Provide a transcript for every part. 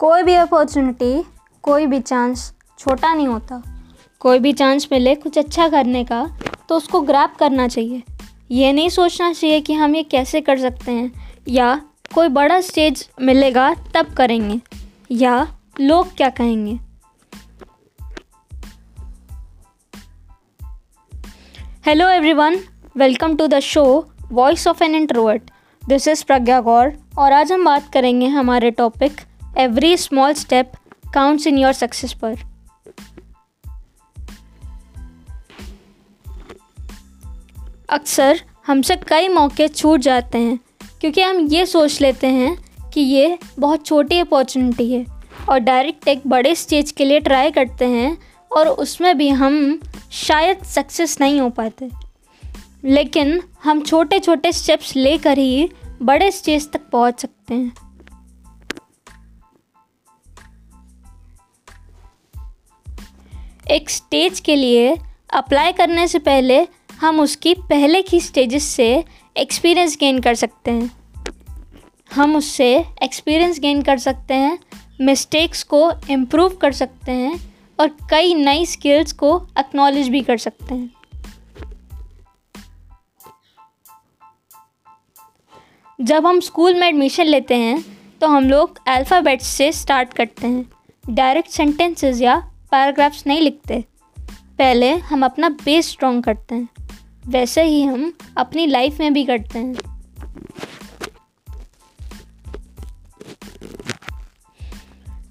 कोई भी अपॉर्चुनिटी, कोई भी चांस छोटा नहीं होता। कोई भी चांस मिले कुछ अच्छा करने का तो उसको ग्रैप करना चाहिए। ये नहीं सोचना चाहिए कि हम ये कैसे कर सकते हैं, या कोई बड़ा स्टेज मिलेगा तब करेंगे, या लोग क्या कहेंगे। Hello everyone welcome to the show voice of an introvert this is Pragya Gaur और आज हम बात करेंगे हमारे topic every small step counts in your success पर अक्सर हमसे कई मौके छूट जाते हैं, क्योंकि हम ये सोच लेते हैं कि ये बहुत छोटी अपॉर्चुनिटी है और डायरेक्ट एक बड़े स्टेज के लिए ट्राई करते हैं और उसमें भी हम शायद सक्सेस नहीं हो पाते। लेकिन हम छोटे छोटे स्टेप्स लेकर ही बड़े स्टेज तक पहुँच सकते हैं। एक स्टेज के लिए अप्लाई करने से पहले हम उसकी पहले की स्टेजेस से एक्सपीरियंस गेन कर सकते हैं। हम उससे एक्सपीरियंस गेन कर सकते हैं मिस्टेक्स को इम्प्रूव कर सकते हैं और कई नई स्किल्स को एक्नॉलेज भी कर सकते हैं। जब हम स्कूल में एडमिशन लेते हैं तो हम लोग अल्फ़ाबेट्स से स्टार्ट करते हैं। डायरेक्ट सेंटेंसेस या पैराग्राफ्स नहीं लिखते। पहले हम अपना बेस स्ट्रॉन्ग करते हैं। वैसे ही हम अपनी लाइफ में भी करते हैं।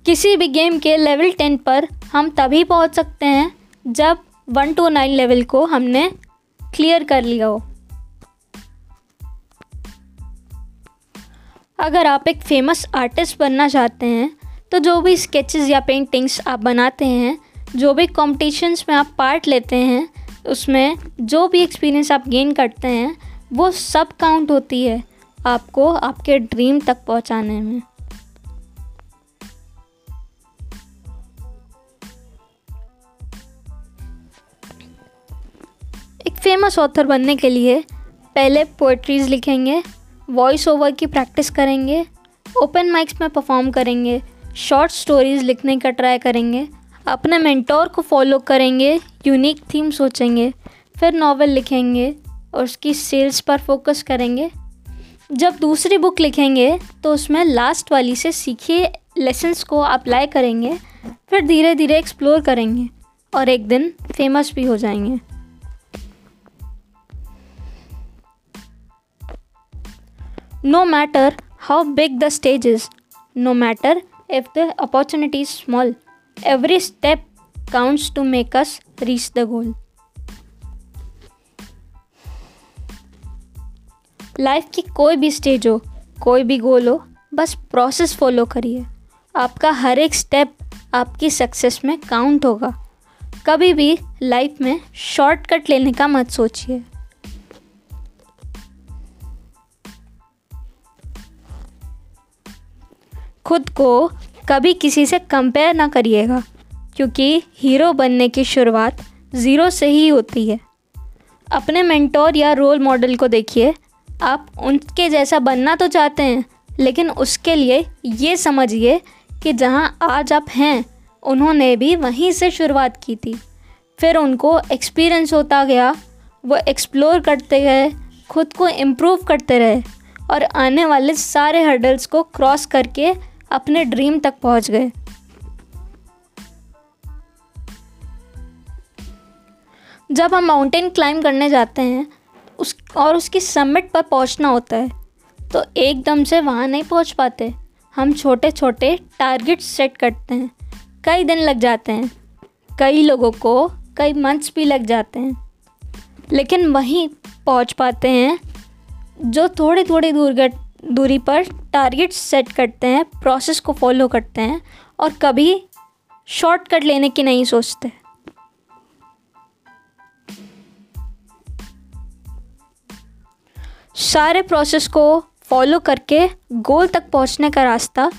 किसी भी गेम के लेवल टेन पर हम तभी पहुँच सकते हैं जब वन टू नाइन लेवल को हमने क्लियर कर लिया हो। अगर आप एक फ़ेमस आर्टिस्ट बनना चाहते हैं तो जो भी स्केचेस या पेंटिंग्स आप बनाते हैं, जो भी कॉम्पिटिशन्स में आप पार्ट लेते हैं, उसमें जो भी एक्सपीरियंस आप गेन करते हैं, वो सब काउंट होती है आपको आपके ड्रीम तक पहुँचाने में। एक फ़ेमस ऑथर बनने के लिए पहले पोइट्रीज़ लिखेंगे वॉइस ओवर की प्रैक्टिस करेंगे ओपन माइक्स में परफॉर्म करेंगे शॉर्ट स्टोरीज़ लिखने का ट्राई करेंगे। अपने मेंटोर को फॉलो करेंगे यूनिक थीम सोचेंगे फिर नॉवल लिखेंगे और उसकी सेल्स पर फोकस करेंगे। जब दूसरी बुक लिखेंगे तो उसमें लास्ट वाली से सीखे लेसन्स को अप्लाई करेंगे फिर धीरे धीरे एक्सप्लोर करेंगे और एक दिन फ़ेमस भी हो जाएँगे। No matter how big the stage is, no matter if the opportunity is small, every step counts to make us reach the goal. Life की कोई भी स्टेज हो कोई भी गोल हो बस प्रोसेस फॉलो करिए। आपका हर एक स्टेप आपकी सक्सेस में काउंट होगा। कभी भी लाइफ में शॉर्टकट लेने का मत सोचिए। खुद को कभी किसी से कंपेयर ना करिएगा, क्योंकि हीरो बनने की शुरुआत ज़ीरो से ही होती है। अपने मेंटोर या रोल मॉडल को देखिए। आप उनके जैसा बनना तो चाहते हैं, लेकिन उसके लिए ये समझिए कि जहाँ आज आप हैं, उन्होंने भी वहीं से शुरुआत की थी। फिर उनको एक्सपीरियंस होता गया, वो एक्सप्लोर करते गए, खुद को इम्प्रूव करते रहे, और आने वाले सारे हर्डल्स को क्रॉस करके अपने ड्रीम तक पहुँच गए। जब हम माउंटेन क्लाइंब करने जाते हैं, उस, और उसकी समिट पर पहुँचना होता है तो एकदम से वहाँ नहीं पहुँच पाते। हम छोटे छोटे टारगेट सेट करते हैं। कई दिन लग जाते हैं। कई लोगों को कई मंथ्स भी लग जाते हैं। लेकिन वहीं पहुँच पाते हैं, जो थोड़ी थोड़ी दूर दूरी पर टारगेट सेट करते हैं प्रोसेस को फॉलो करते हैं और कभी शॉर्टकट लेने की नहीं सोचते। सारे प्रोसेस को फॉलो करके गोल तक पहुँचने का रास्ता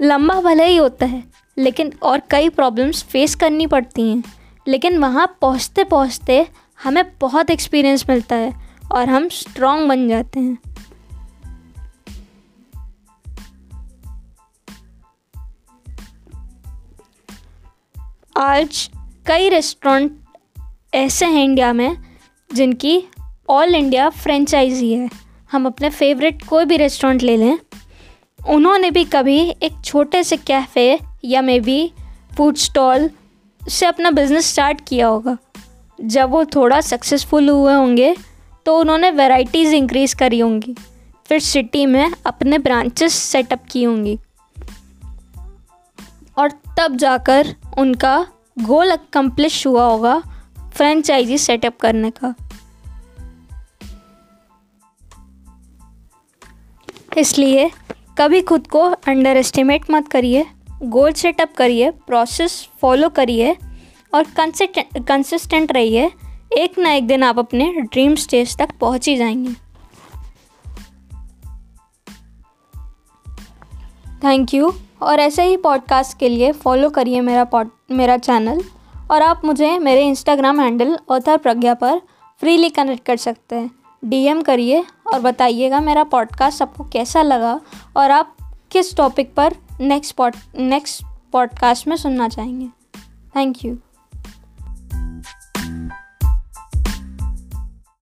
लंबा भले ही होता है, लेकिन और कई प्रॉब्लम्स फेस करनी पड़ती हैं। लेकिन वहाँ पहुँचते पहुँचते हमें बहुत एक्सपीरियंस मिलता है और हम स्ट्रॉन्ग बन जाते हैं। आज कई रेस्टोरेंट ऐसे हैं इंडिया में जिनकी ऑल इंडिया फ्रेंचाइजी है हम अपने फेवरेट कोई भी रेस्टोरेंट ले लें। उन्होंने भी कभी एक छोटे से कैफ़े या मे बी फ़ूड स्टॉल से अपना बिज़नेस स्टार्ट किया होगा। जब वो थोड़ा सक्सेसफुल हुए होंगे तो उन्होंने वैरायटीज़ इंक्रीज़ करी होंगी। फिर सिटी में अपने ब्रांचेस सेटअप की होंगी। और तब जाकर उनका गोल अकम्प्लिश हुआ होगा फ्रेंचाइजी सेटअप करने का। इसलिए कभी खुद को अंडर एस्टिमेट मत करिए गोल सेटअप करिए प्रोसेस फॉलो करिए और कंसिस्टेंट रहिए। एक ना एक दिन आप अपने ड्रीम स्टेज तक पहुँच ही जाएँगे। थैंक यू और ऐसे ही पॉडकास्ट के लिए फॉलो करिए मेरा पॉड मेरा चैनल और आप मुझे मेरे इंस्टाग्राम हैंडल ऑथर प्रज्ञा पर फ्रीली कनेक्ट कर सकते हैं। डीएम करिए और बताइएगा मेरा पॉडकास्ट आपको कैसा लगा और आप किस टॉपिक पर नेक्स्ट पॉड नेक्स्ट पॉडकास्ट में सुनना चाहेंगे। Thank you